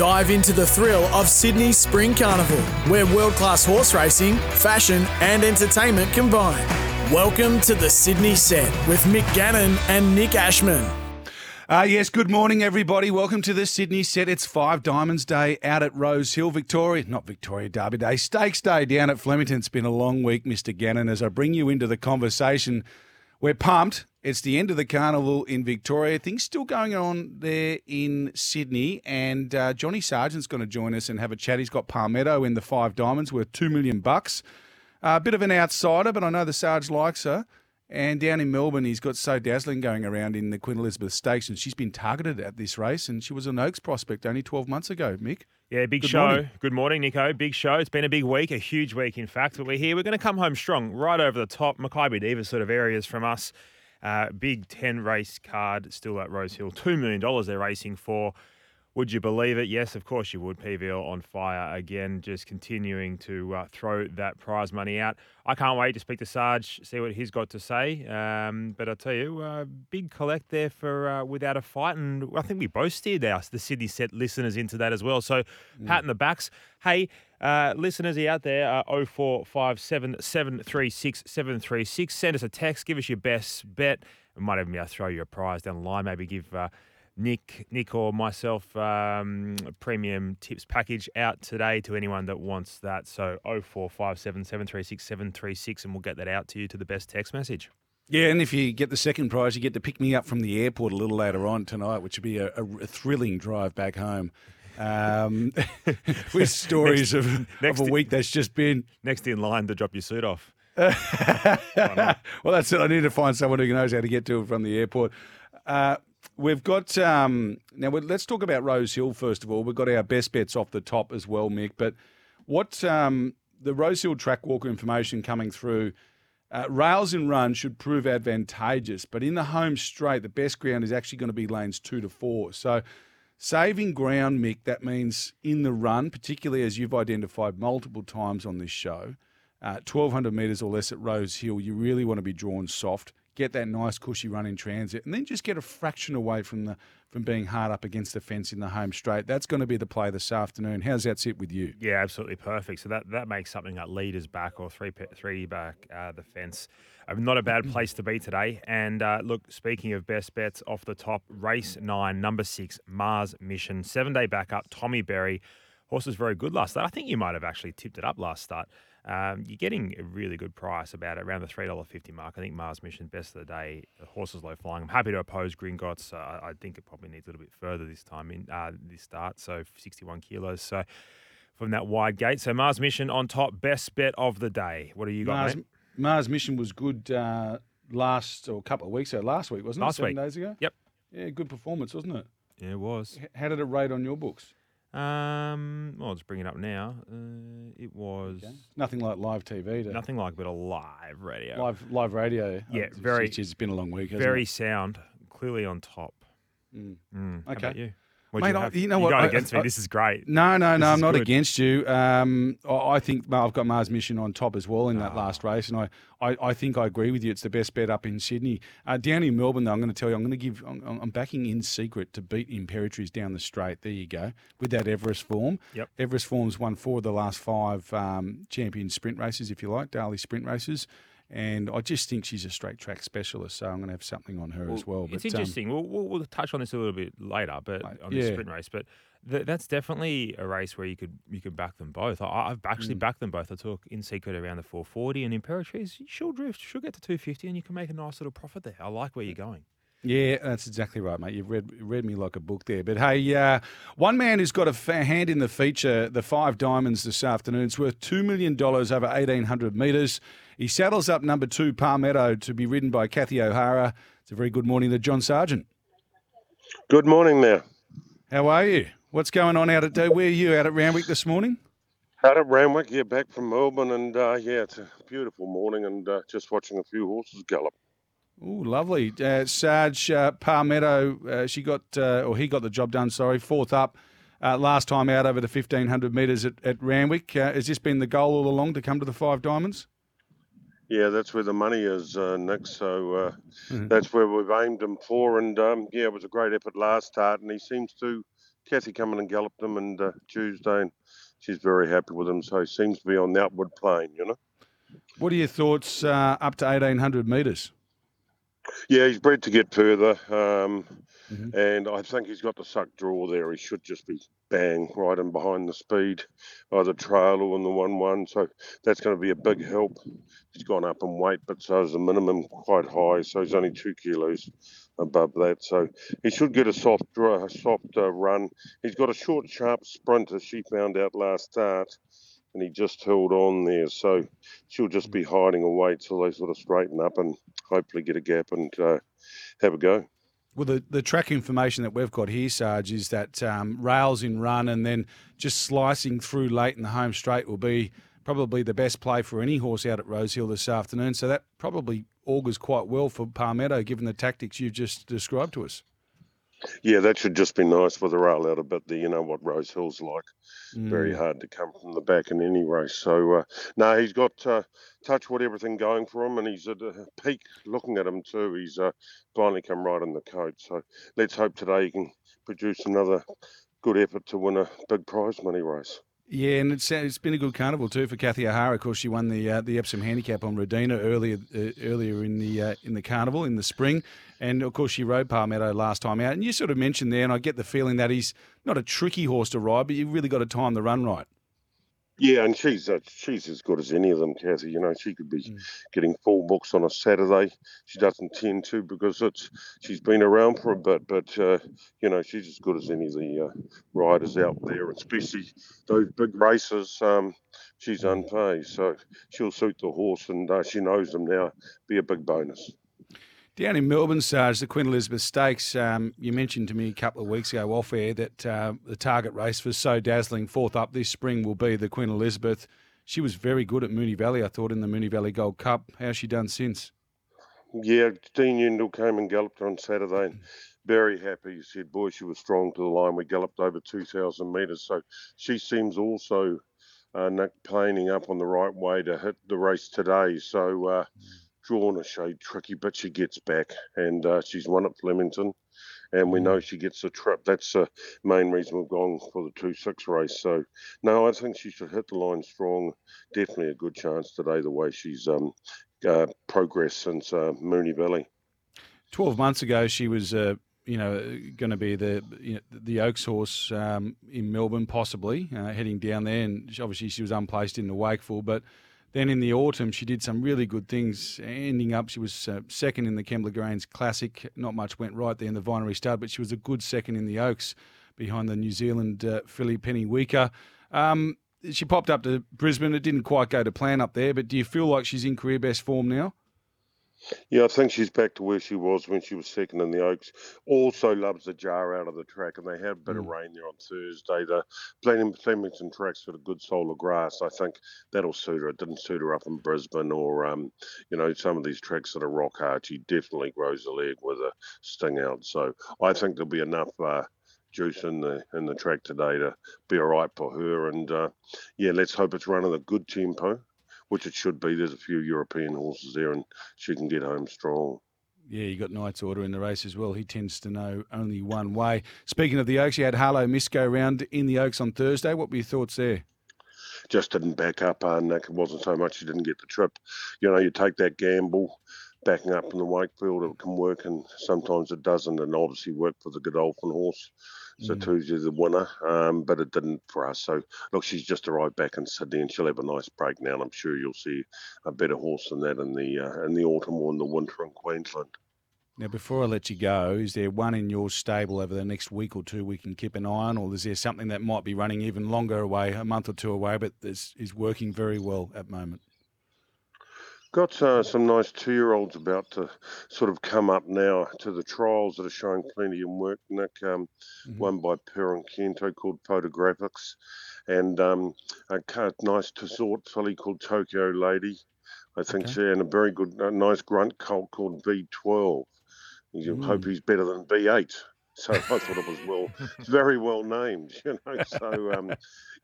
Dive into the thrill of Sydney Spring Carnival, where world class horse racing, fashion, and entertainment combine. Welcome to the Sydney set with Mick Gannon and Nic Ashman. Uh, yes, good morning, everybody. Welcome to the Sydney set. It's Five Diamonds Day out at Rosehill, Victoria. Not Victoria, Derby Day. Stakes Day down at Flemington. It's been a long week, Mr. Gannon. As I bring you into the conversation, we're pumped. It's the end of the carnival in Victoria. Things still going on there in Sydney, and uh, Johnny Sargent's going to join us and have a chat. He's got Palmetto in the Five Diamonds worth two million bucks. Uh, a bit of an outsider, but I know the Sarge likes her. And down in Melbourne, he's got So Dazzling going around in the Queen Elizabeth Stakes, and she's been targeted at this race, and she was an Oaks prospect only 12 months ago, Mick. Yeah, big Good show. morning. Good morning, Nico. Big show. It's been a big week, a huge week, in fact. But we're here. We're going to come home strong, right over the top. Mackay Diva sort of areas from us. Uh, big 10 race card still at Rosehill. $2 million they're racing for. Would you believe it? Yes, of course you would. PVL on fire again, just continuing to uh, throw that prize money out. I can't wait to speak to Sarge, see what he's got to say. Um, but I tell you, uh, big collect there for uh, without a fight, and I think we both steered our the Sydney set listeners into that as well. So pat in the backs. Hey, uh, listeners out there, uh, 0457 736 736. Send us a text. Give us your best bet. We might even be to throw you a prize down the line. Maybe give uh, Nic, Nic or myself um, a premium tips package out today to anyone that wants that. So 0457 736 736, and we'll get that out to you to the best text message. Yeah, and if you get the second prize, you get to pick me up from the airport a little later on tonight, which would be a, a thrilling drive back home. Um, with stories of, of next a week that's just been. Next in line to drop your suit off. well, that's it. I need to find someone who knows how to get to it from the airport. Uh, we've got um, now. Let's talk about Rosehill first of all. We've got our best bets off the top as well, Mick. But what um, the Rosehill track walker information coming through? Uh, rails and run should prove advantageous, but in the home straight, the best ground is actually going to be lanes two to four. So, saving ground, Mick, that means in the run, particularly as you've identified multiple times on this show, uh, 1200 metres or less at Rosehill, you really want to be drawn soft. Get that nice cushy run in transit, and then just get a fraction away from the from being hard up against the fence in the home straight. That's going to be the play this afternoon. How's that sit with you? Yeah, absolutely perfect. So that, that makes something like leaders back or three three back uh, the fence. Not a bad place to be today. And uh, look, speaking of best bets off the top, race nine, number six, Mars Mission, seven day backup, Tommy Berry. Horse was very good last start. I think you might have actually tipped it up last start. Um, you're getting a really good price about it, around the three dollar fifty mark. I think Mars Mission best of the day. The horse is low flying. I'm happy to oppose Gringotts. Uh, I I think it probably needs a little bit further this time in uh, this start. So 61 kilos. So from that wide gate. So Mars Mission on top, best bet of the day. What do you got, Mars, mate? Mars mission was good uh, last or a couple of weeks ago. Last week wasn't it? Last Seven week. days ago. Yep. Yeah, good performance, wasn't it? Yeah, it was. H- How did it rate on your books? Um, well, I'll just bring it up now. Uh, it was Nothing like live TV. To, nothing like a bit of live radio. Live live radio. Yeah, very- It's, it's been a long week. hasn't Very sound, clearly on top. Mm. Mm, how Okay. about you? What'd Mate, you, I- you know what, You're I- going against me. I- this is great. No, no, This no. I'm not good. against you. Um, I think well, I've got Mars Mission on top as well in that last race, and I, I, I think I agree with you. It's the best bet up in Sydney. Uh, down in Melbourne, though, I'm going to tell you, I'm going to give. I'm, I'm backing in secret to beat Imperatriz down the straight. There you go with that Everest form. Yep. Everest form's won four of the last five um, champion sprint races, if you like, daily sprint races. And I just think she's a straight track specialist, so I'm going to have something on her as well. it's But, um, interesting. we'll, we'll, we'll touch on this a little bit later, but on the yeah. sprint race. But th- that's definitely a race where you could you could back them both. I, I've actually Mm. backed them both. I took in secret around the 440 and in Imperatriz. She'll drift. She'll get to 250, and you can make a nice little profit there. I like where you're going. Yeah, that's exactly right, mate. You've read read me like a book there. But hey, uh, one man who's got a fa- hand in the feature, the Five Diamonds this afternoon. It's worth two million dollars over eighteen hundred metres. He saddles up number two Palmetto to be ridden by Kathy O'Hara. It's a very good morning to John Sargent. Good morning there. How are you? What's going on out at day? where are you out at Randwick this morning? Out at Randwick, yeah, back from Melbourne, and uh, yeah, it's a beautiful morning, and uh, just watching a few horses gallop. Oh, lovely. Uh, Sarge uh, Palmetto, uh, she got, uh, or he got the job done, sorry, fourth up uh, last time out over the 1500 metres at, at Randwick. Uh, has this been the goal all along to come to the Five Diamonds? Yeah, that's where the money is, uh, Nic. So uh, Mhm. that's where we've aimed him for. And um, yeah, it was a great effort last start, and he seems to Kathy coming and galloped him and uh, Tuesday, and she's very happy with him. So he seems to be on the upward plane, you know. What are your thoughts uh, up to 1800 metres? Yeah, he's bred to get further, um, mm-hmm. and I think he's got the suck draw there. He should just be bang right in behind the speed, either trail or in the one-one. So that's going to be a big help. He's gone up in weight, but so is the minimum quite high. So he's only two kilos above that. So he should get a soft, a soft uh, run. He's got a short, sharp sprint, as she found out last start and he just held on there. So she'll just be hiding away till they sort of straighten up and hopefully get a gap and uh, have a go. Well, the, the track information that we've got here, Sarge, is that um, rails in run and then just slicing through late in the home straight will be probably the best play for any horse out at Rosehill this afternoon. So that probably augurs quite well for Palmetto, given the tactics you've just described to us. Yeah, that should just be nice for the rail out a bit there. You know what Rosehill's like. Mm. Very hard to come from the back in any race. So, uh, no, he's got uh, Touchwood everything going for him, and he's at a peak looking at him too. He's uh, finally come right in the coat. So let's hope today he can produce another good effort to win a big prize money race. Yeah, and it's it's been a good carnival too for Kathy O'Hara. Of course, she won the uh, the Epsom Handicap on Rodina earlier uh, earlier in the uh, in the carnival in the spring, and of course she rode Palmetto last time out. And you sort of mentioned there, and I get the feeling that he's not a tricky horse to ride, but you've really got to time the run right. Yeah, and she's uh, she's as good as any of them, Kathy. You know, she could be mm. getting full books on a Saturday. She doesn't tend to because it's she's been around for a bit, but uh, you know she's as good as any of the uh, riders out there, especially those big races. Um, she's mm. unpaid, so she'll suit the horse, and uh, she knows them now. Be a big bonus. Down in Melbourne, Sarge, the Queen Elizabeth Stakes, um, you mentioned to me a couple of weeks ago off air that uh, the target race for So Dazzling fourth up this spring will be the Queen Elizabeth. She was very good at Moonee Valley, I thought, in the Moonee Valley Gold Cup. How's she done since? Yeah, Dean Yendall came and galloped on Saturday very happy. He said, boy, she was strong to the line. We galloped over 2,000 metres. So she seems also uh, up on the right way to hit the race today. So uh, drawn a shade tricky, but she gets back and uh, she's won at Flemington. And we know mm. she gets a trip. That's the main reason we've gone for the 2 6 race. So, no, I think she should hit the line strong. Definitely a good chance today, the way she's um, uh, progressed since uh, Moonee Valley. 12 months ago, she was. Uh, you know, going to be the you know, the Oaks horse um, in Melbourne, possibly uh, heading down there, and obviously she was unplaced in the Wakeful, but then in the autumn, she did some really good things, ending up, she was uh, second in the Kembla Grange Classic. Not much went right there in the Vinery Stud, but she was a good second in the Oaks behind the New Zealand uh, filly Pennyweka. Um, she popped up to Brisbane. It didn't quite go to plan up there, but do you feel like she's in career best form now? Yeah, I think she's back to where she was when she was second in the Oaks. Also loves the jar out of the track, and they had a bit mm. of rain there on Thursday. The Flemington track's got a good solar grass. I think that'll suit her. It didn't suit her up in Brisbane or, um, you know, some of these tracks that are rock hard. She definitely grows a leg with a sting out. So I think there'll be enough. Uh, juice in the in the track today to be all right for her. And uh, yeah, let's hope it's running a good tempo which it should be. There's a few European horses there, and she can get home strong. Yeah, you got Knight's Order in the race as well. He tends to know only one way. Speaking of the Oaks, you had Harlow Miss go round in the Oaks on Thursday. What were your thoughts there? Just didn't back up, and uh, it wasn't so much he didn't get the trip. You know, you take that gamble, backing up in the Wakeful, it can work, and sometimes it doesn't, and obviously worked for the Godolphin horse. So mm. Tuesday's the winner, um, but it didn't for us. So look, she's just arrived back in Sydney, and she'll have a nice break now. And I'm sure you'll see a better horse than that in the uh, in the autumn or in the winter in Queensland. Now, before I let you go, is there one in your stable over the next week or two we can keep an eye on, or is there something that might be running even longer away, a month or two away, but is, is working very well at the moment? Got uh, some nice two-year-olds about to sort of come up now to the trials that are showing plenty of work. Nic, um, mm-hmm. one by Per Incanto called Photographics, and um, a nice Tassort filly called Tokyo Lady. I think okay. she and a very good, uh, nice grunt colt called V12. You mm. hope he's better than B8. So I thought it was well, very well named, you know. So um,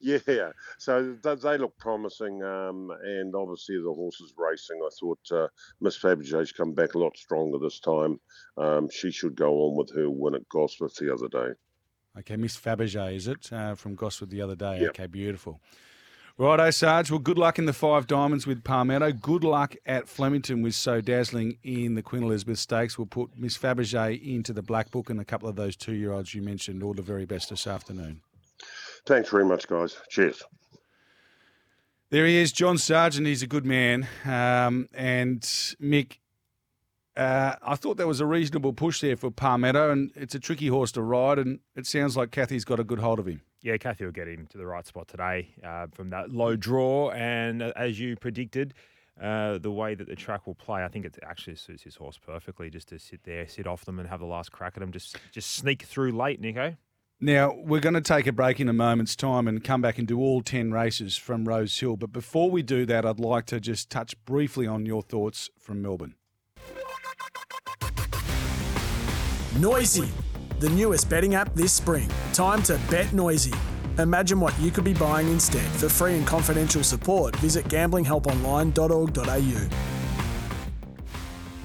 yeah, so th- they look promising, um, and obviously the horses racing. I thought uh, Miss Fabergé's come back a lot stronger this time. Um, she should go on with her win at Gosford the other day. Okay, Miss Fabergé, is it? Uh, from Gosford the other day. Yep. Okay, beautiful. Righto, Sarge. Well, good luck in the five diamonds with Palmetto. Good luck at Flemington with So Dazzling in the Queen Elizabeth Stakes. We'll put Miss Fabergé into the Black Book and a couple of those two year olds you mentioned. All the very best this afternoon. Thanks very much, guys. Cheers. There he is, John Sargent. He's a good man. Um, and Mick, uh, I thought that was a reasonable push there for Palmetto, and it's a tricky horse to ride, and it sounds like Kathy's got a good hold of him. Yeah, Kathy will get him to the right spot today uh, from that low draw. And uh, as you predicted, uh, the way that the track will play, I think it actually suits his horse perfectly just to sit there, sit off them, and have the last crack at them. Just, just sneak through late, Nico. Now, we're going to take a break in a moment's time and come back and do all 10 races from Rosehill. But before we do that, I'd like to just touch briefly on your thoughts from Melbourne. Noisy, the newest betting app this spring. Time to bet noisy. Imagine what you could be buying instead. For free and confidential support, visit gamblinghelponline.org.au.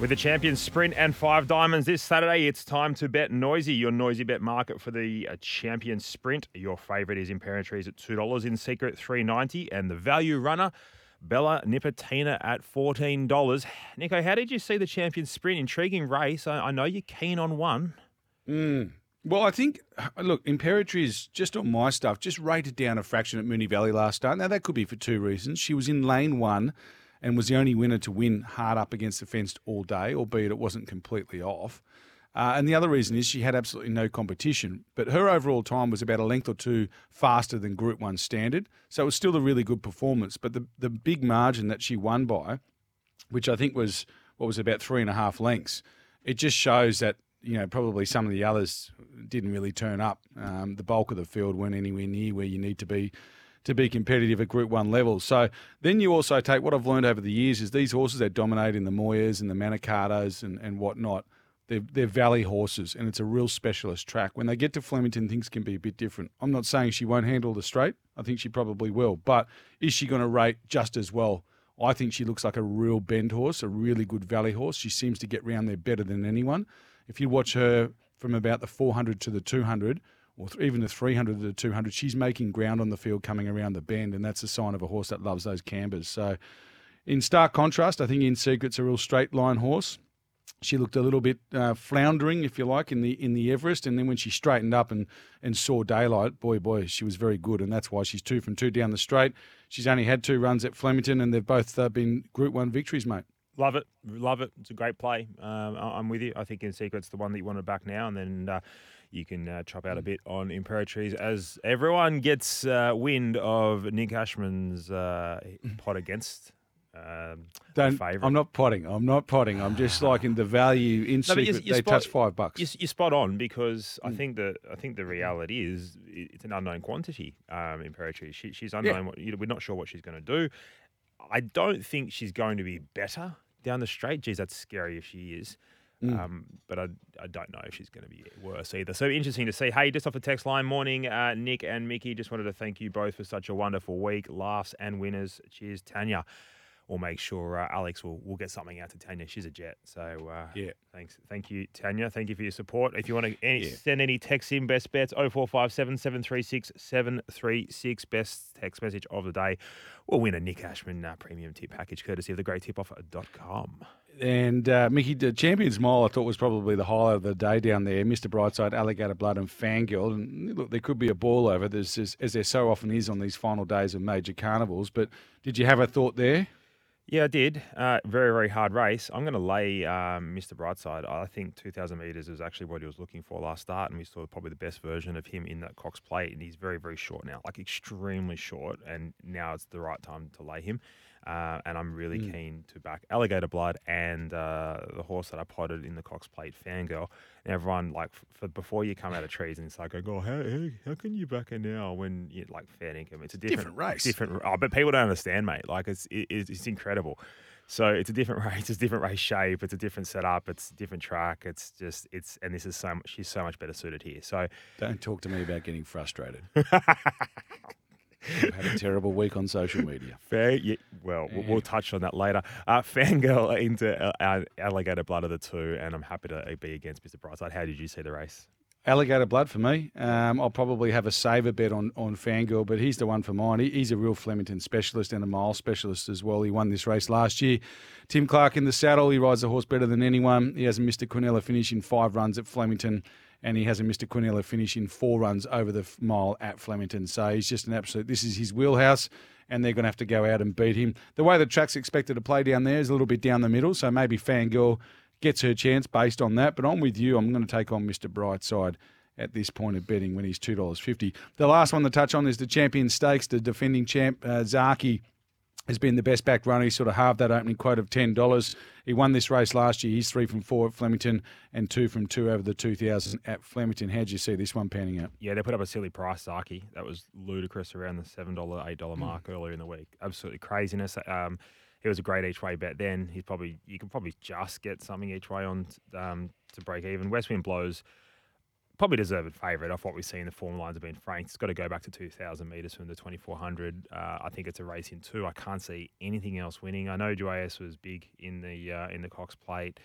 With the Champions Sprint and Five Diamonds this Saturday, it's time to bet Noisy, your Noisy bet market for the uh, Champions Sprint. Your favourite is Imperial at $2, in secret three ninety, and the value runner, Bella Nipotina at $14. Nico, how did you see the Champions Sprint? Intriguing race. I, I know you're keen on one. Well, I think, look, Imperatriz, just on my stuff, just rated down a fraction at Moonee Valley last start. Now, that could be for two reasons. She was in lane one and was the only winner to win hard up against the fence all day, albeit it wasn't completely off. Uh, and the other reason is she had absolutely no competition, but her overall time was about a length or two faster than Group 1 standard. So it was still a really good performance. But the, the big margin that she won by, which I think was what was about three and a half lengths, it just shows that you know probably some of the others didn't really turn up. Um, the bulk of the field weren't anywhere near where you need to be to be competitive at Group One level. So then you also take what I've learned over the years is these horses that dominate in the Moirs and the Manikatos and, and whatnot. They're, they're valley horses, and it's a real specialist track. When they get to Flemington, things can be a bit different. I'm not saying she won't handle the straight. I think she probably will. But is she going to rate just as well? I think she looks like a real bend horse, a really good valley horse. She seems to get round there better than anyone. If you watch her from about the 400 to the 200, or even the 300 to the 200, she's making ground on the field coming around the bend, and that's a sign of a horse that loves those cambers. So, in stark contrast, I think In Secret's a real straight line horse. She looked a little bit uh, floundering, if you like, in the in the Everest, and then when she straightened up and and saw daylight, boy, boy, she was very good, and that's why she's two from two down the straight. She's only had two runs at Flemington, and they've both uh, been Group One victories, mate. Love it, love it. It's a great play. Um, I- I'm with you. I think in secret's the one that you want to back now, and then uh, you can uh, chop out a bit on Imperatriz as everyone gets uh, wind of Nic Ashman's uh, pot against. Um, Don't, favourite. I'm not potting. I'm not potting. I'm just liking the value in No, secret. you they spot- touch five bucks. You're, you're spot on because I think that I think the reality is it's an unknown quantity. Um, Imperatriz, she, she's unknown. What, you know, we're not sure what she's going to do. I don't think she's going to be better down the straight. Geez, that's scary if she is. Um, but I, I don't know if she's going to be worse either. So interesting to see. Hey, just off the text line, morning, uh, Nic and Mickey. Just wanted to thank you both for such a wonderful week. Laughs and winners. Cheers, Tanya. We'll make sure uh, Alex will will get something out to Tanya. She's a jet. So uh, Yeah. thanks, thank you, Tanya. Thank you for your support. If you want to any, Yeah. send any text in, best bets 0457 736 736. Best text message of the day. We'll win a Nic Ashman uh, premium tip package courtesy of the great tipoffer.com. And uh, Mickey, the Champions Mile, I thought was probably the highlight of the day down there. Mr. Brightside, Alligator Blood, and Fangirl. And look, there could be a ball over, as, as there so often is on these final days of major carnivals. But did you have a thought there? Yeah, I did. Uh, very, very hard race. I'm going to lay um, Mr. Brightside. I think 2,000 metres is actually what he was looking for last start, and we saw probably the best version of him in that Cox plate. And he's very, very short now, like extremely short. And now it's the right time to lay him. Uh, and I'm really keen to back Alligator Blood and uh, the horse that I potted in the Cox Plate, Fangirl. And everyone, like, for, before you come out of trees and it's like, oh, how, how, how can you back her now when you like fair income? It's a different, Different race. Different. Oh, but people don't understand, mate. Like, it's it, it's it's incredible. So it's a different race. It's a different race shape. It's a different setup. It's a different track. It's just it's and this is so much. She's so much better suited here. So Don't talk to me about getting frustrated. I've had a terrible week on social media. fair. Yeah, well, we'll, we'll touch on that later. Uh, Fangirl into uh, uh, Alligator Blood of the two, and I'm happy to be against Mr. Brightside. How did you see the race? Alligator blood for me. Um, I'll probably have a saver bet on, on Fangirl, but he's the one for mine. He, he's a real Flemington specialist and a mile specialist as well. He won this race last year. Tim Clark in the saddle. He rides the horse better than anyone. He hasn't missed a Quinella finish in five runs at Flemington, and he has a Mr. Quinella finish in four runs over the mile at Flemington. So he's just an absolute. This is his wheelhouse and they're going to have to go out and beat him. The way the track's expected to play down there is a little bit down the middle, so maybe Fangirl gets her chance based on that. But I'm with you. I'm going to take on Mr. Brightside at this point of betting when he's two dollars fifty. The last one to touch on is the Champion Stakes. The defending champ uh, Zaaki has been the best back runner. He sort of halved that opening quote of ten dollars. He won this race last year. He's three from four at Flemington and two from two over the two thousand at Flemington. How do you see this one panning out? Yeah, they put up a silly price, Zaaki. That was ludicrous around the seven dollar, eight dollar mark mm. earlier in the week. Absolutely craziness. Um, he was a great each way bet then. He's probably you can probably just get something each way on um, to break even. West Wind blows probably deserved favourite off what we see in the form lines have been franked. It's got to go back to 2,000 metres from the 2,400. Uh, I think it's a race in two. I can't see anything else winning. I know Duais was big in the uh, in the Cox Plate,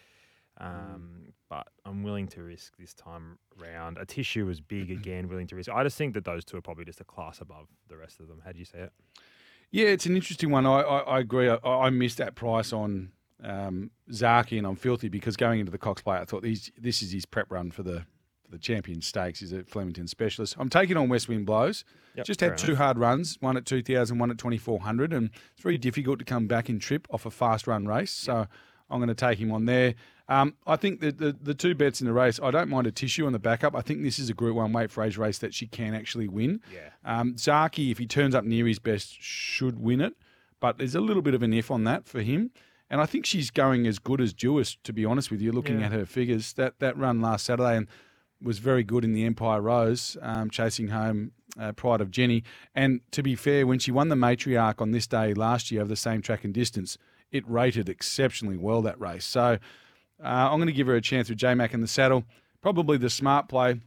um, mm. but I'm willing to risk this time round. A tissue was big again, willing to risk. I just think that those two are probably just a class above the rest of them. How do you say it? Yeah, it's an interesting one. I, I, I agree. I, I, missed that price on um, Zaaki, and I'm filthy because going into the Cox Plate, I thought this is his prep run for the the champion stakes is a Flemington specialist. I'm taking on West Wind Blows. Yep, Just had two enough. hard runs, one at 2,000, one at 2,400, and it's very difficult to come back in trip off a fast run race. So I'm going to take him on there. Um, I think that the, the two bets in the race, I don't mind a tissue on the backup. I think this is a Group 1 weight for age race that she can actually win. Yeah. Um, Zaaki, if he turns up near his best, should win it. But there's a little bit of an if on that for him. And I think she's going as good as Duais, to be honest with you, looking yeah. at her figures. That that run last Saturday, and was very good in the Empire Rose, um, chasing home uh, Pride of Jenni. And to be fair, when she won the matriarch on this day last year over the same track and distance, it rated exceptionally well that race. So uh, I'm going to give her a chance with J Mac in the saddle. Probably the smart play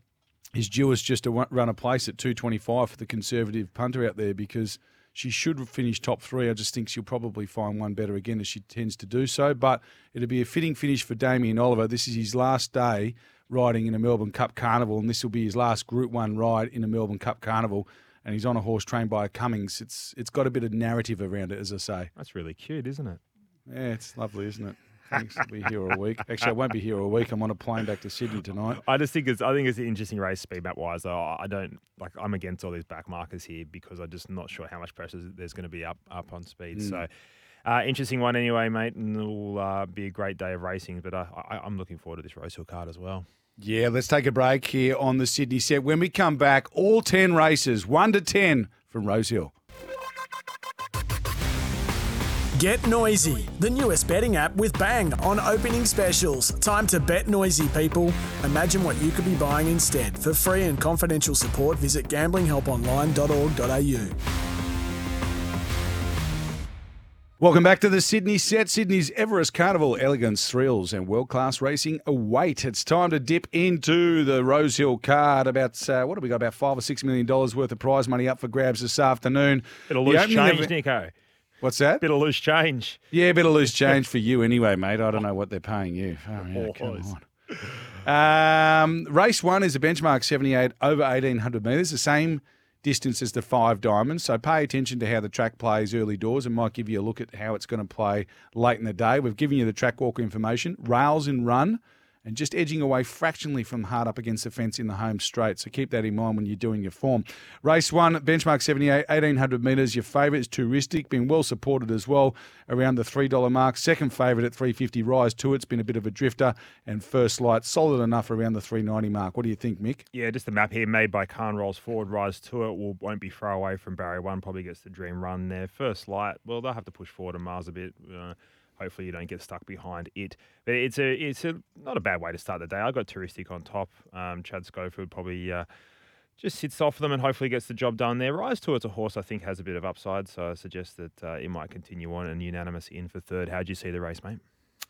is Duais just to run a place at 225 for the conservative punter out there because she should finish top three. I just think she'll probably find one better again as she tends to do so. But it'll be a fitting finish for Damien Oliver. This is his last day riding in a Melbourne Cup Carnival, and this will be his last Group One ride in a Melbourne Cup Carnival. And he's on a horse trained by Cummings. It's it's got a bit of narrative around it, as I say. That's really cute, isn't it? Yeah, it's lovely, isn't it? Thanks. I'll be here all week. Actually, I won't be here all week. I'm on a plane back to Sydney tonight. I just think it's I think it's an interesting race speed map wise. Though I don't like I'm against all these back markers here because I'm just not sure how much pressure there's going to be up up on speed. Mm. So. Uh, interesting one anyway, mate, and it'll uh, be a great day of racing. But uh, I, I'm looking forward to this Rosehill card as well. Yeah, let's take a break here on the Sydney set. When we come back, all 10 races, 1 to 10 from Rosehill. Get Noisy, the newest betting app with Bang on opening specials. Time to bet noisy, people. Imagine what you could be buying instead. For free and confidential support, visit gamblinghelponline.org.au. Welcome back to the Sydney set. Sydney's Everest Carnival, elegance, thrills, and world class racing await. It's time to dip into the Rosehill card. About uh, what have we got? About five or six million dollars worth of prize money up for grabs this afternoon. Bit of loose change, of... Nico. What's that? Bit of loose change. Yeah, bit of loose change for you anyway, mate. I don't know what they're paying you. Oh, yeah, come on. Um, race one is a benchmark 78 over 1800 metres, the same distance as the five diamonds. So pay attention to how the track plays early doors and might give you a look at how it's going to play late in the day. We've given you the track walk information. Rails and run and just edging away fractionally from hard up against the fence in the home straight. So keep that in mind when you're doing your form. Race one, benchmark 78, 1800 metres. Your favourite is Touristic, been well supported as well around the $3 mark. Second favourite at 350, Rise to It's been a bit of a drifter. And First Light, solid enough around the 390 mark. What do you think, Mick? Yeah, just the map here made by Khan rolls forward. Rise to It will, won't be far away from Barry 1, probably gets the dream run there. First Light, well, they'll have to push forward and Mars a bit. Uh, hopefully you don't get stuck behind it. But it's a it's a not a bad way to start the day. I got Touristic on top. Um, Chad Schofield probably uh, just sits off them and hopefully gets the job done there. Rise to it's a horse I think has a bit of upside, so I suggest that uh, it might continue on and unanimous in for third. How do you see the race, mate?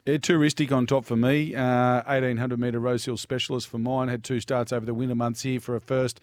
Yeah, touristic on top for me. Uh, 1800 metre Rosehill specialist for mine. Had two starts over the winter months here for a first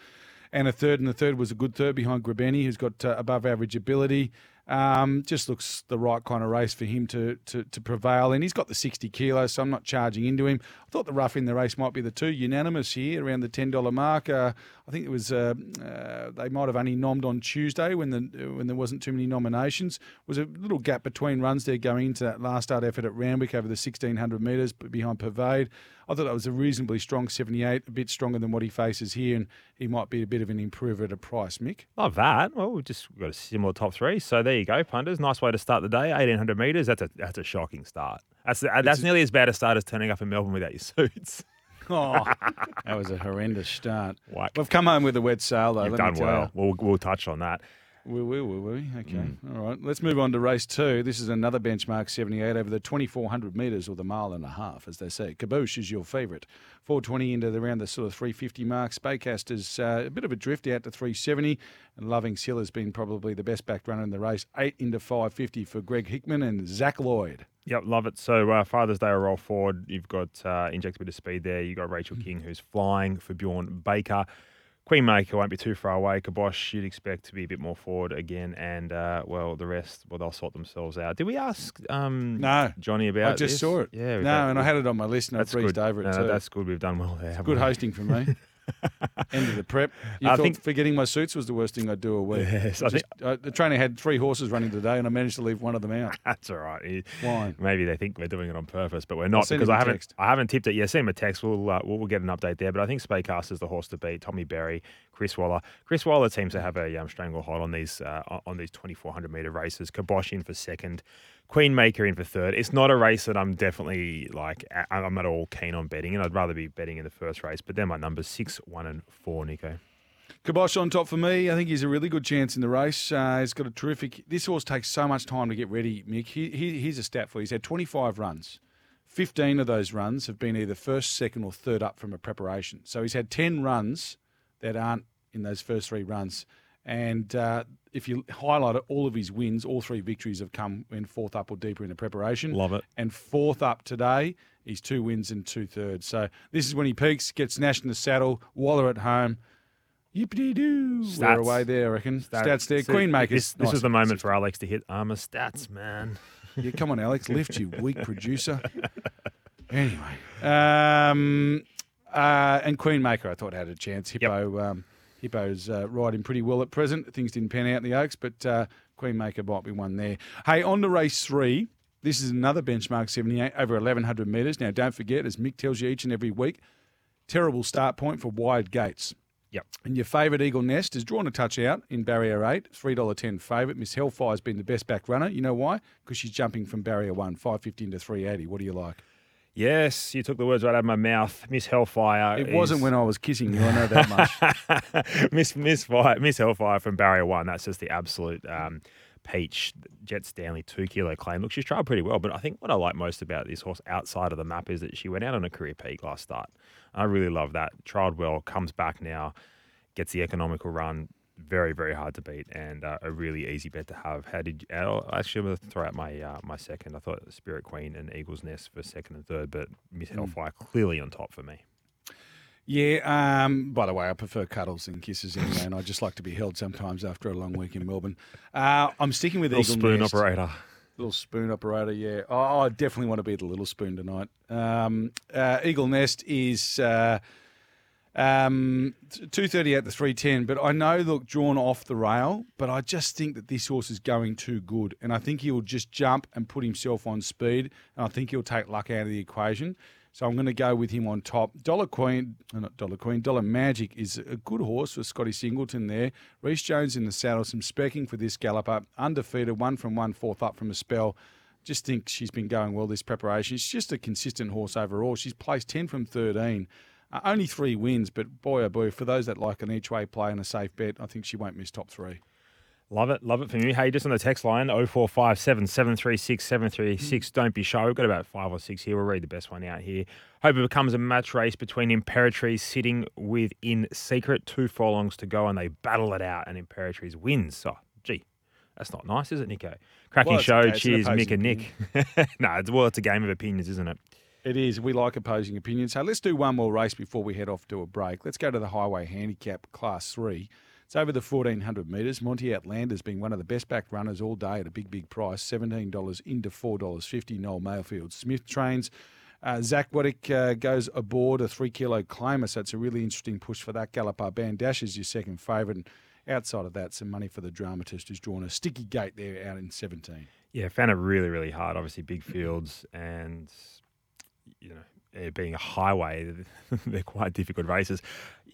and a third, and the third was a good third behind Grabeni, who's got uh, above average ability. Um, just looks the right kind of race for him to, to to prevail. And he's got the 60 kilos, so I'm not charging into him. I thought the rough in the race might be the two unanimous here around the $10 mark. Uh, I think it was uh, uh, they might have only nommed on Tuesday when the when there wasn't too many nominations. Was a little gap between runs there going into that last start effort at Randwick over the 1600 metres behind Pervade. I thought that was a reasonably strong 78, a bit stronger than what he faces here, and he might be a bit of an improver at a price, Mick. Love that. Well, we've just got a similar top three. So there you go, punters. Nice way to start the day. 1800 metres. That's a that's a shocking start. That's that's nearly as bad a start as turning up in Melbourne without your suits. Oh, that was a horrendous start. We've come home with a wet sail, though. You've let done me tell well. you. We'll we'll touch on that. We will we? Will we? Okay. All right. Let's move on to race two. This is another benchmark 78 over the 2,400 metres or the mile and a half, as they say. Caboose is your favourite. 420 into the, around the sort of 350 mark. Spaycast is uh, a bit of a drift out to 370. And Loving Sill has been probably the best back runner in the race. Eight into 550 for Greg Hickman and Zac Lloyd. Yep, love it. So uh, Father's Day, a roll forward. You've got uh, inject a bit of speed there. You've got Rachel King, who's flying for Bjorn Baker. Queen Maker won't be too far away. Kabosh, you'd expect to be a bit more forward again. And, uh, well, the rest, well, they'll sort themselves out. Did we ask um, No. Johnny about it? I just this? saw it. Yeah. No, and I had it on my list and I That's breezed good. over it No, too. That's good. We've done well there. haven't Good we? hosting for me. End of the prep. You I thought think- forgetting my suits was the worst thing I'd do a week. Yes, I Just- uh, the trainer had three horses running today, and I managed to leave one of them out. That's all right. Why? Maybe they think we're doing it on purpose, but we're not because I haven't. text. I haven't tipped it. Yeah, send him a text. We'll, uh, we'll we'll get an update there. But I think Spaycast is the horse to beat. Tommy Berry, Chris Waller. Chris Waller seems to have a um, stranglehold on these uh, on these twenty four hundred meter races. Kabosh in for second, Queen Maker in for third. It's not a race that I'm definitely like I'm at all keen on betting, and I'd rather be betting in the first race. But they're my number six, one, and four. Nico. Kibosh on top for me. I think he's a really good chance in the race. Uh, he's got a terrific. This horse takes so much time to get ready, Mick. He, he, here's a stat for you. He's had 25 runs. 15 of those runs have been either first, second, or third up from a preparation. So he's had 10 runs that aren't in those first three runs. And uh, if you highlight it, all of his wins, all three victories have come in fourth up or deeper in the preparation. Love it. And fourth up today, he's two wins and two thirds. So this is when he peaks, gets Nash in the saddle, Waller at home. Yippity doo. We're away there, I reckon. Stats, there. See, Queen makers. This, this Nice. was the moment for Alex to hit armor stats, man. Yeah, come on, Alex. Lift, you weak producer. Anyway. Um, uh, and Queen Maker, I thought had a chance. Hippo, um, Hippo's uh, riding pretty well at present. Things didn't pan out in the Oaks, but uh, Queen Maker might be one there. Hey, on to race three. This is another benchmark 78 over 1,100 metres. Now, don't forget, as Mick tells you each and every week, terrible start point for wide gates. Yep. And your favourite Eagle Nest has drawn a touch out in barrier eight, $3.10 favourite. Miss Hellfire's been the best back runner. You know why? Because she's jumping from barrier one, 550 into 380. What do you like? Yes, you took the words right out of my mouth. Miss Hellfire. It wasn't when I was kissing you. I know that much. Miss Miss Fire, Miss Hellfire from Barrier One. That's just the absolute um, peach. Jett Stanley two kilo claim. Look, she's tried pretty well, but I think what I like most about this horse outside of the map is that she went out on a career peak last start. I really love that. Tried well, comes back now, gets the economical run. Very very hard to beat and uh, a really easy bet to have. How did you, uh, actually I'm to throw out my uh, my second? I thought Spirit Queen and Eagles Nest for second and third, but Miss Hellfire clearly on top for me. yeah. Um, by the way, I prefer cuddles and kisses anyway, and I just like to be held sometimes after a long week in Melbourne. Uh, I'm sticking with Little Eagle spoon Nest. operator. Little spoon operator, yeah. Oh, I definitely want to be the little spoon tonight. Um, uh, Eagle Nest is uh, um, two thirty at the three ten, but I know look drawn off the rail, but I just think that this horse is going too good, and I think he'll just jump and put himself on speed, and I think he'll take luck out of the equation. So I'm going to go with him on top. Dollar Queen, uh, not Dollar Queen, Dollar Magic is a good horse for Scotty Singleton there. Reece Jones in the saddle, some specking for this galloper. Undefeated, one from one, fourth up from a spell. Just think she's been going well this preparation. She's just a consistent horse overall. She's placed 10 from 13. Uh, only three wins, but boy oh boy, for those that like an each way play and a safe bet, I think she won't miss top three. Love it, love it from you. Hey, just on the text line, 0457 736 736. Don't be shy. We've got about five or six here. We'll read the best one out here. Hope it becomes a match race between Imperatriz sitting with In Secret. Two furlongs to go, and they battle it out, and Imperatriz wins. Oh, gee, that's not nice, is it, Nico? Cracking Well, show. okay. Cheers, Mick and Nic. no, it's, well, it's a game of opinions, isn't it? It is. We like opposing opinions. So let's do one more race before we head off to a break. Let's go to the Highway Handicap Class 3. It's over the 1400 metres. Monty Outlander's been one of the best backed runners all day at a big, big price $17 into $4.50. Noel Mayfield Smith trains. Uh, Zac Wadick uh, goes aboard a three kilo claimer, so it's a really interesting push for that galloper. Band Dash is your second favourite. And outside of that, some money for the dramatist who's drawn a sticky gate there out in 17. Yeah, found it really, really hard. Obviously, big fields and, you know, it being a highway, they're quite difficult races.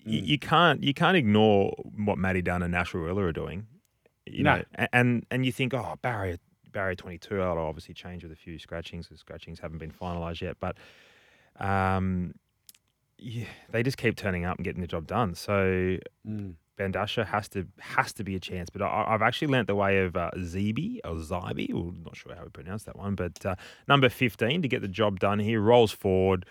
You, you can't you can't ignore what Matty Dunn and Nash are doing. You No. know, and and you think, oh, barrier barrier twenty two, that'll obviously change with a few scratchings. The scratchings haven't been finalised yet, but um, yeah, they just keep turning up and getting the job done. So Mm. Bandasha has to has to be a chance. But I, I've actually learnt the way of uh, Zebi or Zybe, or not sure how we pronounce that one. But uh, number fifteen to get the job done here rolls forward,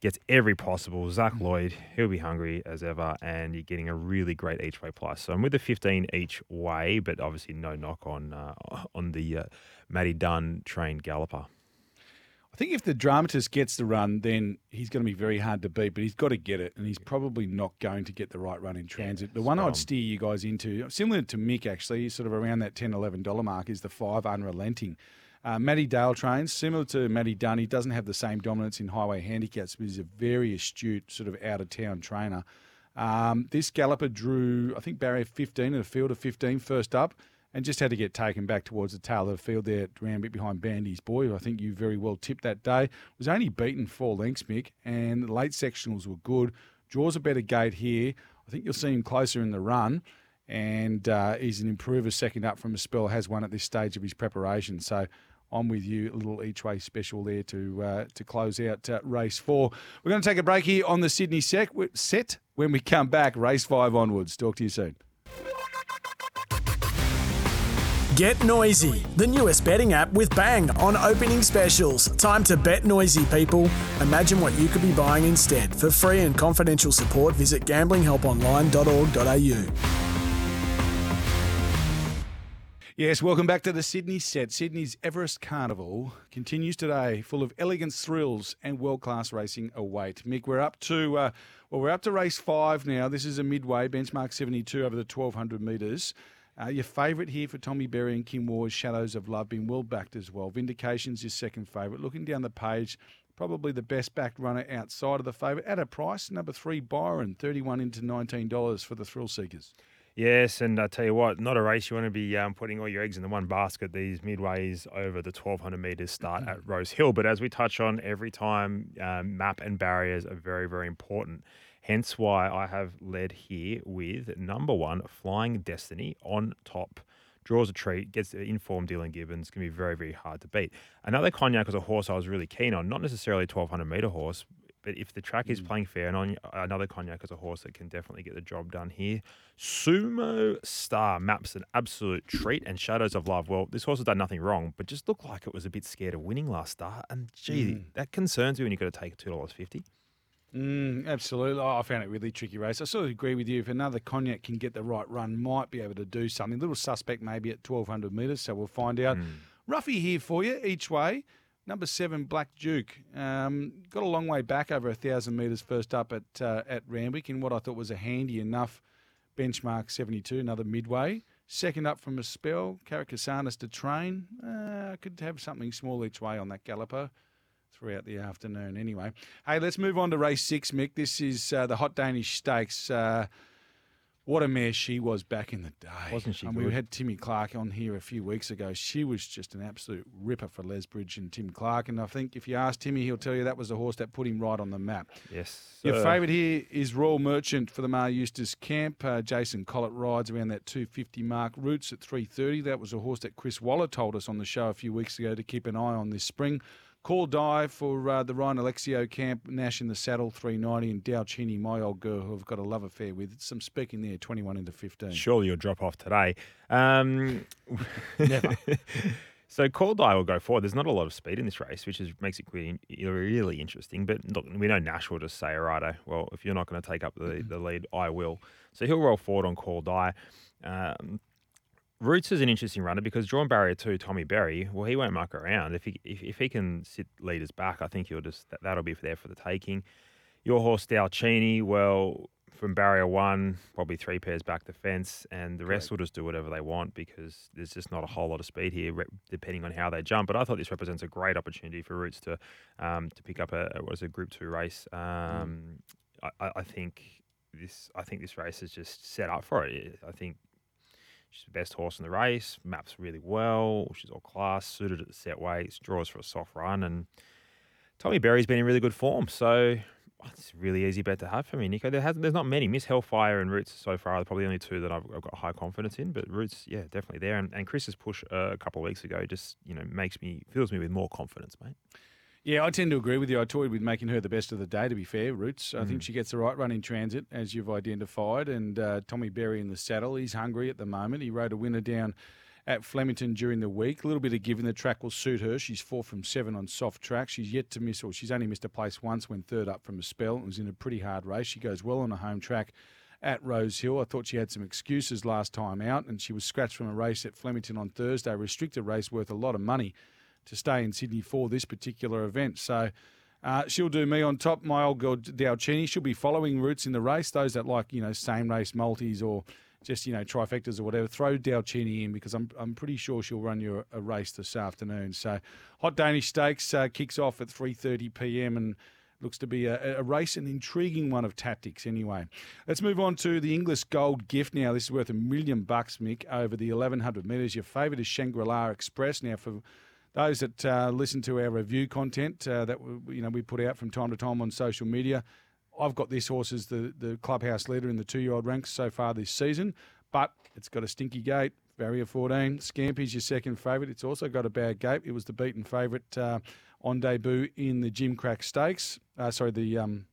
gets every possible. Zac Lloyd, he'll be hungry as ever, and you're getting a really great each way price. So I'm with the fifteen each way, but obviously no knock on uh, on the uh, Matty Dunn trained galloper. I think if the dramatist gets the run, then he's going to be very hard to beat, but he's got to get it, and he's probably not going to get the right run in transit. the one I'd steer you guys into, similar to Mick actually, sort of around that $10, $11 mark, is the five unrelenting. Uh, Matty Dale trains, similar to Matty Dunn, he doesn't have the same dominance in highway handicaps, but he's a very astute, sort of out of town trainer. Um, this galloper drew, I think, barrier 15 at a field of 15 first up and just had to get taken back towards the tail of the field there around a bit behind Bandy's boy, who I think you very well tipped that day. Was only beaten four lengths, Mick, and the late sectionals were good. Draws a better gate here. I think you'll see him closer in the run, and uh, he's an improver second up from a spell, has one at this stage of his preparation. So I'm with you, a little each way special there to uh, to close out uh, race four. We're going to take a break here on the Sydney sec- set. When we come back, race five onwards. Talk to you soon. Get Noisy, the newest betting app with Bang on opening specials. Time to bet noisy, people. Imagine what you could be buying instead. For free and confidential support, visit gamblinghelponline.org.au. Yes, welcome back to the Sydney set. Sydney's Everest Carnival continues today, full of elegance, thrills, and world-class racing await. Mick, we're up to uh, well, we're up to race five now. This is a midway benchmark seventy-two over the twelve hundred metres. Uh, your favourite here for Tommy Berry and Kim Waugh's, Shadows of Love, being well backed as well. Vindication's your second favourite. Looking down the page, probably the best backed runner outside of the favourite at a price. Number three, Byron, thirty-one into nineteen dollars for the thrill seekers. Yes, and I tell you what, not a race you want to be um, putting all your eggs in the one basket. These midways over the 1200 metres start at Rosehill. But as we touch on every time, um, map and barriers are very, very important. Hence why I have led here with number one, Flying Destiny on top. Draws a treat, gets the informed Dylan Gibbons. Going to be very, very hard to beat. Another cognac was a horse I was really keen on, not necessarily a 1200 metre horse, but if the track is hmm. playing fair, and on another cognac is a horse that can definitely get the job done here. Sumo Star maps an absolute treat, and Shadows of Love. Well, this horse has done nothing wrong, but just looked like it was a bit scared of winning last start. And gee, hmm. that concerns you when you've got to take two dollars fifty. Mm, absolutely. Oh, I found it really tricky race. I sort of agree with you. If another cognac can get the right run, might be able to do something. little suspect maybe at 1200 metres, so we'll find out. Ruffy here for you each way. Number seven, Black Duke. Um, got a long way back over a thousand metres first up at uh, at Randwick in what I thought was a handy enough benchmark 72, another midway. Second up from a spell, Caracassanis to train. Uh, I could have something small each way on that galloper throughout the afternoon. Anyway, hey, let's move on to race six, Mick. This is uh, the Hot Danish Stakes. Uh, what a mare she was back in the day. Wasn't she And we had Timmy Clark on here a few weeks ago. She was just an absolute ripper for Les Bridge and Tim Clark. And I think if you ask Timmy, he'll tell you that was the horse that put him right on the map. Yes. Your uh, favourite here is Royal Merchant for the Maher Eustace camp. Uh, Jason Collett rides around that 250 mark. Roots at 330. That was a horse that Chris Waller told us on the show a few weeks ago to keep an eye on this spring. Call Die for uh, the Ryan Alexio camp. Nash in the saddle 390 and Dow Cheney, my old girl, who I've got a love affair with. Some speaking there 21 into 15. Surely you'll drop off today. Um, Never. so Call Die will go forward. There's not a lot of speed in this race, which is makes it really, really interesting. But look, we know Nash will just say, righto, well, if you're not going to take up the, the lead, I will. So he'll roll forward on Call Die. Um, Roots is an interesting runner because drawn barrier two, Tommy Berry. Well, he won't muck around. If he if, if he can sit leaders back, I think he'll just that, that'll be there for the taking. Your horse Dalcini, well, from barrier one, probably three pairs back the fence, and the rest Correct. will just do whatever they want because there's just not a whole lot of speed here, re- depending on how they jump. But I thought this represents a great opportunity for Roots to um, to pick up a what was a Group Two race. Um, I, I I think this I think this race is just set up for it. I think she's the best horse in the race, maps really well. She's all class, suited at the set weights, draws for a soft run, and Tommy Berry's been in really good form. So oh, it's a really easy bet to have for me, Nico. There hasn't, there's not many. Miss Hellfire and Roots so far are probably the only two that I've, I've got high confidence in. But Roots, yeah, definitely there. And, and Chris's push uh, a couple of weeks ago just you know makes me fills me with more confidence, mate. Yeah, I tend to agree with you. I toyed with making her the best of the day, to be fair, Roots. I Mm. think she gets the right run in transit, as you've identified. And uh, Tommy Berry in the saddle, he's hungry at the moment. He rode a winner down at Flemington during the week. A little bit of giving the track will suit her. She's four from seven on soft track. She's yet to miss, or she's only missed a place once when third up from a spell. It was in a pretty hard race. She goes well on a home track at Rosehill. I thought she had some excuses last time out, and she was scratched from a race at Flemington on Thursday, a restricted race worth a lot of money to stay in Sydney for this particular event. So uh, she'll do me on top. My old girl Dalcini, she'll be following Roots in the race. Those that like, you know, same race multis or just, you know, trifectas or whatever, throw Dalcini in because I'm, I'm pretty sure she'll run you a, a race this afternoon. So Hot Danish Stakes uh, kicks off at 3.30 p.m. and looks to be a, a race, an intriguing one of tactics anyway. Let's move on to the Inglis Gold Gift now. This is worth a million bucks, Mick, over the 1100 metres. Your favourite is Shangri-La Express. Now, for those that uh, listen to our review content uh, that we, you know we put out from time to time on social media, I've got this horse as the, the clubhouse leader in the two year old ranks so far this season, but it's got a stinky gate. Barrier 14. Scampy's your second favourite. It's also got a bad gate. It was the beaten favourite uh, on debut in the Gimcrack Stakes. Uh, sorry, the um,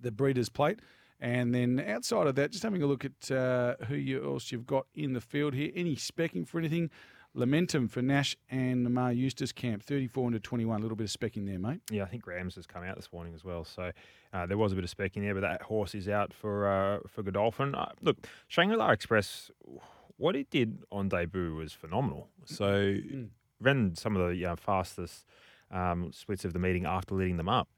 the Breeders' Plate. And then outside of that, just having a look at uh, who else you've got in the field here. Any specking for anything? Lamentum for Nash and Maher Eustace Camp, 34 into 21. A little bit of specking there, mate. Yeah, I think Grams has come out this morning as well. So uh, there was a bit of spec in there, but that horse is out for uh, for Godolphin. Uh, look, Shangri-La Express, what it did on debut was phenomenal. So ran some of the uh, fastest um, splits of the meeting after leading them up.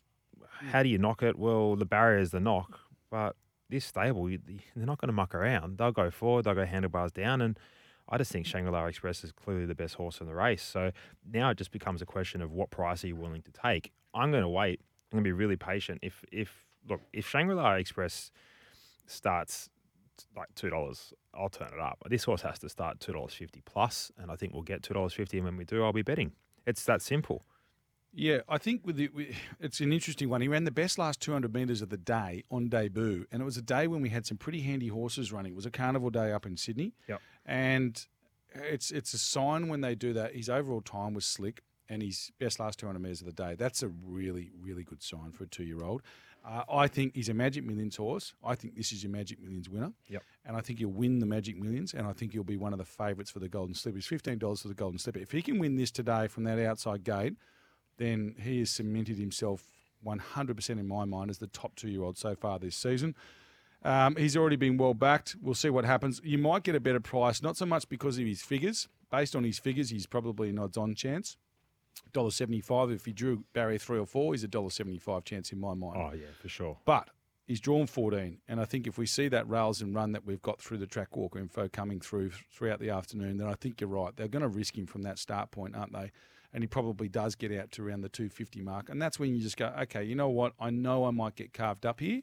How do you knock it? Well, the barrier is the knock, but this stable, you, they're not going to muck around. They'll go forward, they'll go handlebars down, and I just think Shangri-La Express is clearly the best horse in the race. So now it just becomes a question of what price are you willing to take. I'm going to wait. I'm going to be really patient. If if look, if Shangri-La Express starts like two dollars, I'll turn it up. This horse has to start two dollars fifty plus, and I think we'll get two dollars fifty. And when we do, I'll be betting. It's that simple. Yeah, I think with the, it's an interesting one. He ran the best last 200 metres of the day on debut, and it was a day when we had some pretty handy horses running. It was a carnival day up in Sydney, Yep. and it's it's a sign when they do that. His overall time was slick, and his best last 200 metres of the day. That's a really really good sign for a two year old. Uh, I think he's a Magic Millions horse. I think this is your Magic Millions winner. Yep. And I think he'll win the Magic Millions, and I think he'll be one of the favourites for the Golden Slipper. It's fifteen dollars for the Golden Slipper. If he can win this today from that outside gate, then he has cemented himself 100% in my mind as the top two year old so far this season. Um, he's already been well backed. We'll see what happens. You might get a better price, not so much because of his figures. Based on his figures, he's probably an odds on chance. $1.75. If he drew barrier three or four, he's a $1.75 chance in my mind. Oh yeah, for sure. But he's drawn 14. And I think if we see that rails and run that we've got through the track walker info coming through throughout the afternoon, then I think you're right. They're going to risk him from that start point, aren't they? And he probably does get out to around the 250 mark. And that's when you just go, okay, you know what? I know I might get carved up here,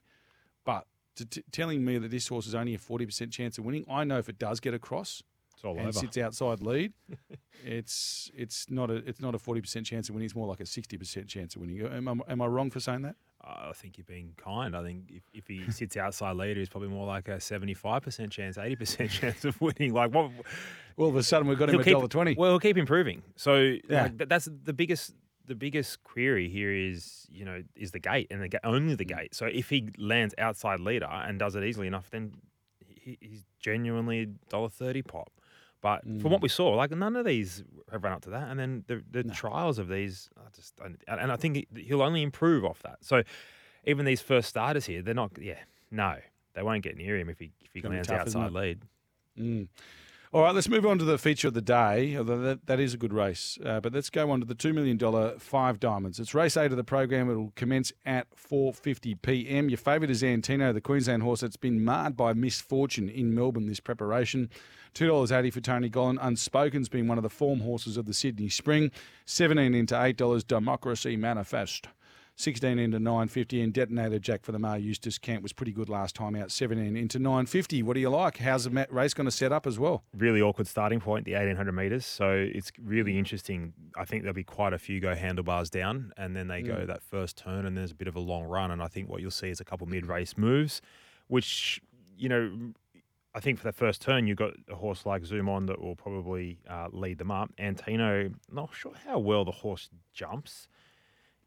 but to t- telling me that this horse is only a 40% chance of winning, I know if it does get across It's all and over. sits outside lead, it's it's not a it's not a 40% chance of winning. It's more like a 60% chance of winning. Am I, am I wrong for saying that? I think you're being kind. I think if, if he sits outside leader, he's probably more like a 75% chance, 80% chance of winning. Like what? All of a sudden, we've got him at keep, dollar twenty. Well, he'll keep improving. So Yeah. like, that's the biggest. The biggest query here is, you know, is the gate and the only the mm. gate. So if he lands outside leader and does it easily enough, then he, he's genuinely dollar thirty pop. But from what we saw, like none of these have run up to that. And then the the trials of these, I just and I think he- he'll only improve off that. So even these first starters here, they're not. Yeah, no, they won't get near him if he if he lands tough, outside lead. Mm. All right, let's move on to the feature of the day. That, that is a good race, uh, but let's go on to the two million dollar five diamonds. It's race eight of the program. It'll commence at four fifty p.m. Your favourite is Antino, the Queensland horse that's been marred by misfortune in Melbourne this preparation. Two dollars eighty for Tony Gollan. Unspoken's been one of the form horses of the Sydney Spring. Seventeen into eight dollars. Democracy Manifest. 16 into 950 and Detonator Jack for the Maher Eustace camp was pretty good last time out. 17 into 950. What do you like? How's the race going to set up as well? Really awkward starting point, the 1800 metres. So it's really interesting. I think there'll be quite a few go handlebars down and then they mm. go that first turn and there's a bit of a long run. And I think what you'll see is a couple mid race moves, which, you know, I think for the first turn, you've got a horse like Zoom On that will probably uh, lead them up. Antino, not sure how well the horse jumps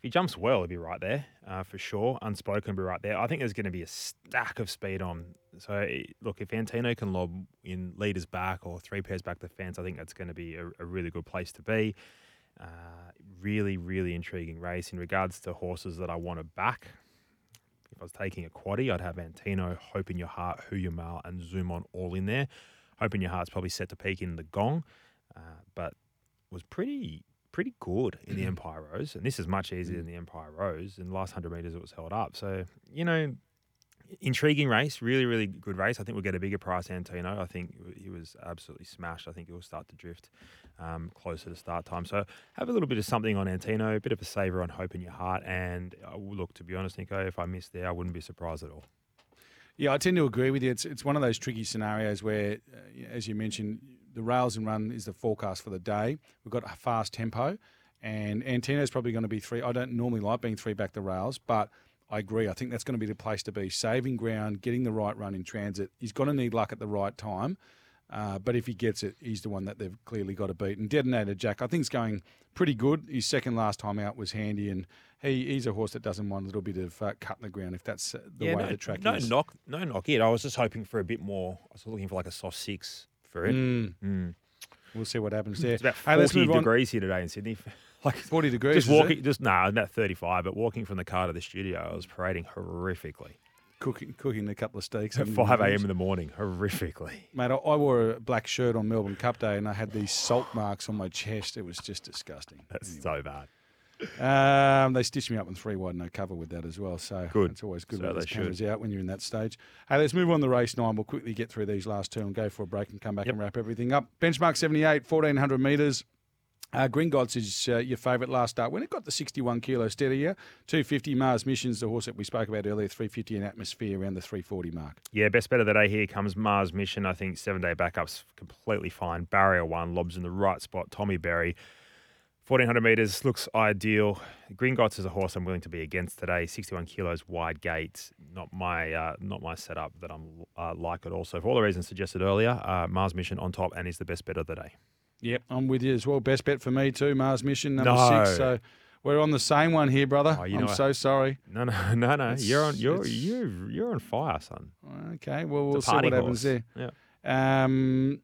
he jumps well, he'll be right there uh, for sure. Unspoken will be right there. I think there's going to be a stack of speed on. So, look, if Antino can lob in leaders back or three pairs back the fence, I think that's going to be a, a really good place to be. Uh, really, really intriguing race in regards to horses that I want to back. If I was taking a quaddy, I'd have Antino, Hope in Your Heart, Who You Mail, and Zoom On all in there. Hope in Your Heart's probably set to peak in the gong, uh, but was pretty pretty good in the mm. Empire Rose, and this is much easier mm. than the Empire Rose. In the last hundred meters, it was held up. So you know, intriguing race, really, really good race. I think we'll get a bigger price, Antino. I think he was absolutely smashed. I think he will start to drift um, closer to start time. So have a little bit of something on Antino, a bit of a saver on Hope in Your Heart. And uh, look, to be honest, Nico, if I missed there, I wouldn't be surprised at all. Yeah, I tend to agree with you. It's it's one of those tricky scenarios where, uh, as you mentioned, the rails and run is the forecast for the day. We've got a fast tempo, and is probably going to be three. I don't normally like being three back the rails, but I agree. I think that's going to be the place to be. Saving ground, getting the right run in transit. He's going to need luck at the right time. Uh, but if he gets it, he's the one that they've clearly got to beat. And Detonator Jack, I think, is going pretty good. His second last time out was handy, and he, he's a horse that doesn't mind a little bit of uh, cut in the ground if that's uh, the yeah, way no, the track no is. No knock, no knock yet. I was just hoping for a bit more. I was looking for like a soft six for it. Mm. Mm. We'll see what happens there. It's about 40 hey, degrees here today in Sydney. like 40 degrees. Just walking, just no, nah, about 35. But walking from the car to the studio, I was parading horrifically. Cooking, cooking a couple of steaks at 5 a.m. in the morning, horrifically. Mate, I, I, wore a black shirt on Melbourne Cup Day, and I had these salt marks on my chest. It was just disgusting. That's anyway. so bad. Um, they stitched me up in three wide no cover with that as well. So good. It's always good so when the cameras out when you're in that stage. Hey, let's move on the race nine. We'll quickly get through these last two and go for a break and come back yep. and wrap everything up. Benchmark 78, 1400 metres. Uh, Gringotts is uh, your favourite last start. When it got the 61 kilo steadier, 250 Mars Missions, the horse that we spoke about earlier, 350 in atmosphere around the 340 mark. Yeah, best bet of the day here comes Mars Mission. I think seven day backups completely fine. Barrier one, lobs in the right spot. Tommy Berry 1400 metres looks ideal. Green Gringotts is a horse I'm willing to be against today. 61 kilos, wide gate. Not my uh, not my setup that I'm uh, like at all. So for all the reasons suggested earlier, uh, Mars Mission on top and is the best bet of the day. Yep, I'm with you as well. Best bet for me too. Mars Mission number no. six. So we're on the same one here, brother. Oh, I'm so sorry. No, no, no, no. It's, you're on. You're you you're on fire, son. Okay, well we'll see what horse. happens there. Yeah. Um,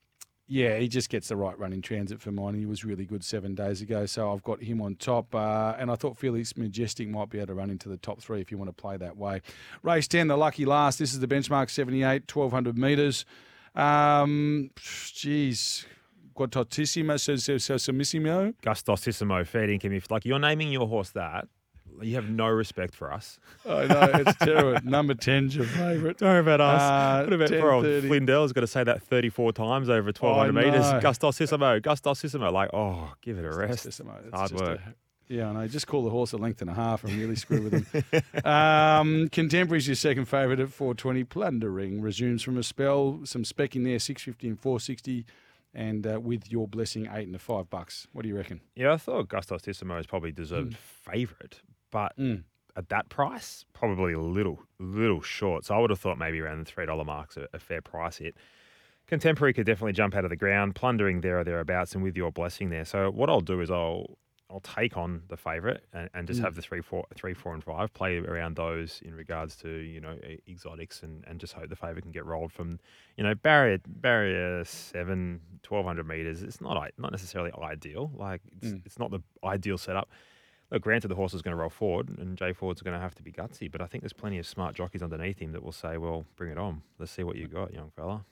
yeah, he just gets the right run in transit for mine. He was really good seven days ago, so I've got him on top. Uh, and I thought Felix Majestic might be able to run into the top three if you want to play that way. Race 10, the lucky last. This is the benchmark 78, 1200 metres. Um, geez. Guatotissimo, so, so, so, so, Gustosissimo, fair income. If like you're naming your horse that, you have no respect for us. I know it's terrible. Number 10's your favourite. Don't worry about us. Uh, what about poor old Flindell's got to say that 34 times over 1,200 metres. Gustosissimo, Gustosissimo. Like, oh, give it a rest. Gustosissimo. hard work. A, yeah, I know. Just call the horse a length and a half and really screw with him. um, Contemporary's your second favourite at 420. Plundering resumes from a spell. Some spec in there, 650 and 460 and uh, with your blessing, eight and a five bucks. What do you reckon? Yeah, I thought Gustosissimo is probably deserved mm. favourite, but mm. at that price, probably a little, little short. So I would have thought maybe around the three dollar mark's a, a fair price hit. Contemporary could definitely jump out of the ground, plundering there or thereabouts, and with your blessing there. So what I'll do is I'll I'll take on the favourite and, and just mm. have the three, four, three, four, and five play around those in regards to you know exotics and, and just hope the favourite can get rolled from you know barrier barrier seven, 1200 meters. It's not not necessarily ideal. Like it's, mm. it's not the ideal setup. Granted, the horse is going to roll forward, and Jay Ford's going to have to be gutsy, but I think there's plenty of smart jockeys underneath him that will say, "Well, bring it on. Let's see what you got, young fella."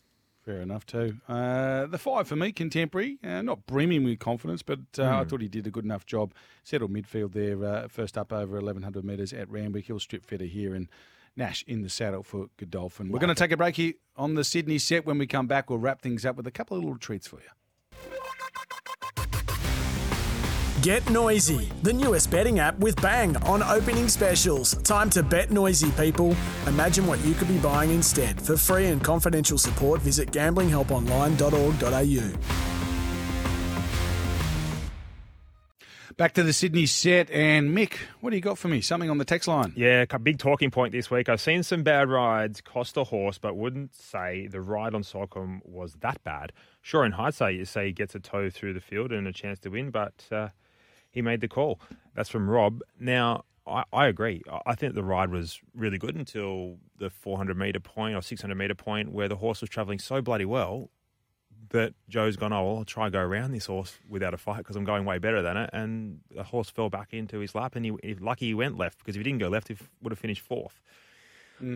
Fair enough too. Uh, the five for me, contemporary, uh, not brimming with confidence, but uh, I thought he did a good enough job. Settled midfield there, uh, first up over 1100 metres at Randwick. He'll strip fitter here and Nash in the saddle for Godolphin. We're going to take a break here on the Sydney set. When we come back, we'll wrap things up with a couple of little treats for you. Get Noisy, the newest betting app with Bang on opening specials. Time to bet noisy, people. Imagine what you could be buying instead. For free and confidential support, visit gamblinghelponline.org.au. Back to the Sydney set, and Mick, what do you got for me? Something on the text line? Yeah, big talking point this week. I've seen some bad rides cost a horse, but wouldn't say the ride on Soulcombe was that bad. Sure, in hindsight, you say he gets a toe through the field and a chance to win, but uh, he made the call. That's from Rob. Now, I, I agree. I- think the ride was really good until the 400 metre point or 600 metre point where the horse was travelling so bloody well that Joe's gone, oh, well, I'll try and go around this horse without a fight because I'm going way better than it. And the horse fell back into his lap, and he, he lucky he went left because if he didn't go left, he f- would have finished fourth.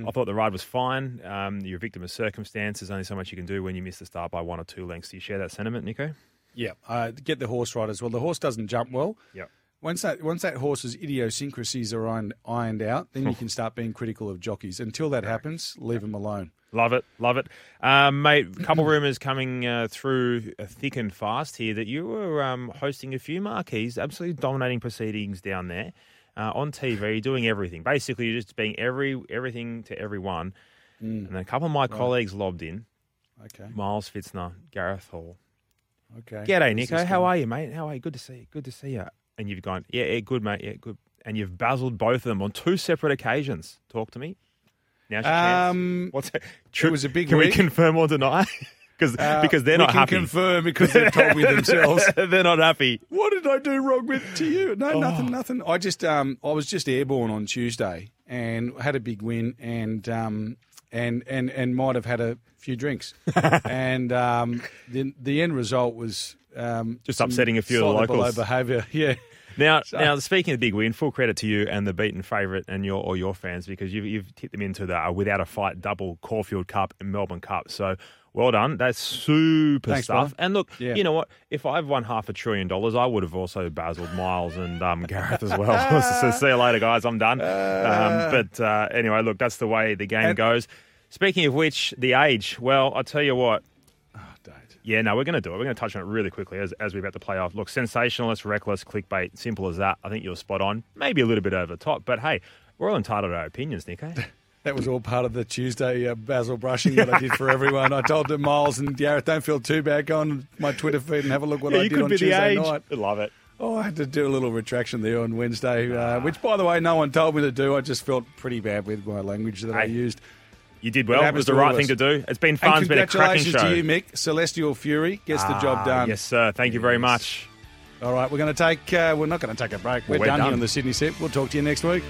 I thought the ride was fine. Um, you're a victim of circumstance. There's only so much you can do when you miss the start by one or two lengths. Do you share that sentiment, Nico? Yeah, uh, get the horse right as well. The horse doesn't jump well. Yep. Once that once that horse's idiosyncrasies are ironed, ironed out, then you can start being critical of jockeys. Until that happens, leave them alone. Love it, love it, um, mate. A couple rumours coming uh, through uh, thick and fast here that you were um, hosting a few marquees, absolutely dominating proceedings down there uh, on TV, doing everything. Basically, you're just being every everything to everyone. And then a couple of my colleagues lobbed in: Okay, Miles Fitzner, Gareth Hall. Okay. G'day, Nico. How going? are you, mate? How are you? Good to see you. Good to see you. And you've gone, yeah, yeah, good, mate. Yeah, good. And you've bazzled both of them on two separate occasions. Talk to me. Now's your chance. Um, What's it? it was a big Can week. we confirm or deny? Because Uh, because they're we not can happy. confirm because they've told me themselves. they're not happy. What did I do wrong with to you? Oh. No, nothing, nothing. I just um, I was just airborne on Tuesday and had a big win and um, and and and might have had a few drinks. and um, the the end result was um, Just upsetting a few of the slightly below locals. behaviour. Yeah. Now, now speaking of big win, full credit to you and the beaten favourite and your or your fans because you've, you've tipped them into the uh, without a fight double Caulfield Cup and Melbourne Cup. So well done. That's super Thanks, stuff. brother. And look, Yeah. you know what? If I've won half a trillion dollars, I would have also bazzled Miles and um, Gareth as well. so see you later, guys. I'm done. um, but uh, anyway, look, that's the way the game And- goes. Speaking of which, the age. Well, I'll tell you what. Oh, don't. Yeah, no, we're going to do it. We're going to touch on it really quickly as, as we're about to play off. Look, sensationalist, reckless, clickbait, simple as that. I think you're spot on. Maybe a little bit over the top, but hey, we're all entitled to our opinions, Nico. That was all part of the Tuesday uh, basil brushing that I did for everyone. I told them Miles and Gareth, don't feel too bad. Go on my Twitter feed and have a look what I did on Tuesday night. I Love it. Oh, I had to do a little retraction there on Wednesday, uh, which, by the way, no one told me to do. I just felt pretty bad with my language that I used. You did well. It was the right thing to do. It's been fun. It's been a cracking congratulations show. to you, Mick. Celestial Fury gets the job Ah, done. Yes, sir. Thank you very much. All right, we're going to take. Uh, we're not going to take a break. We're, we're done, done. here on the Sydney set. We'll talk to you next week.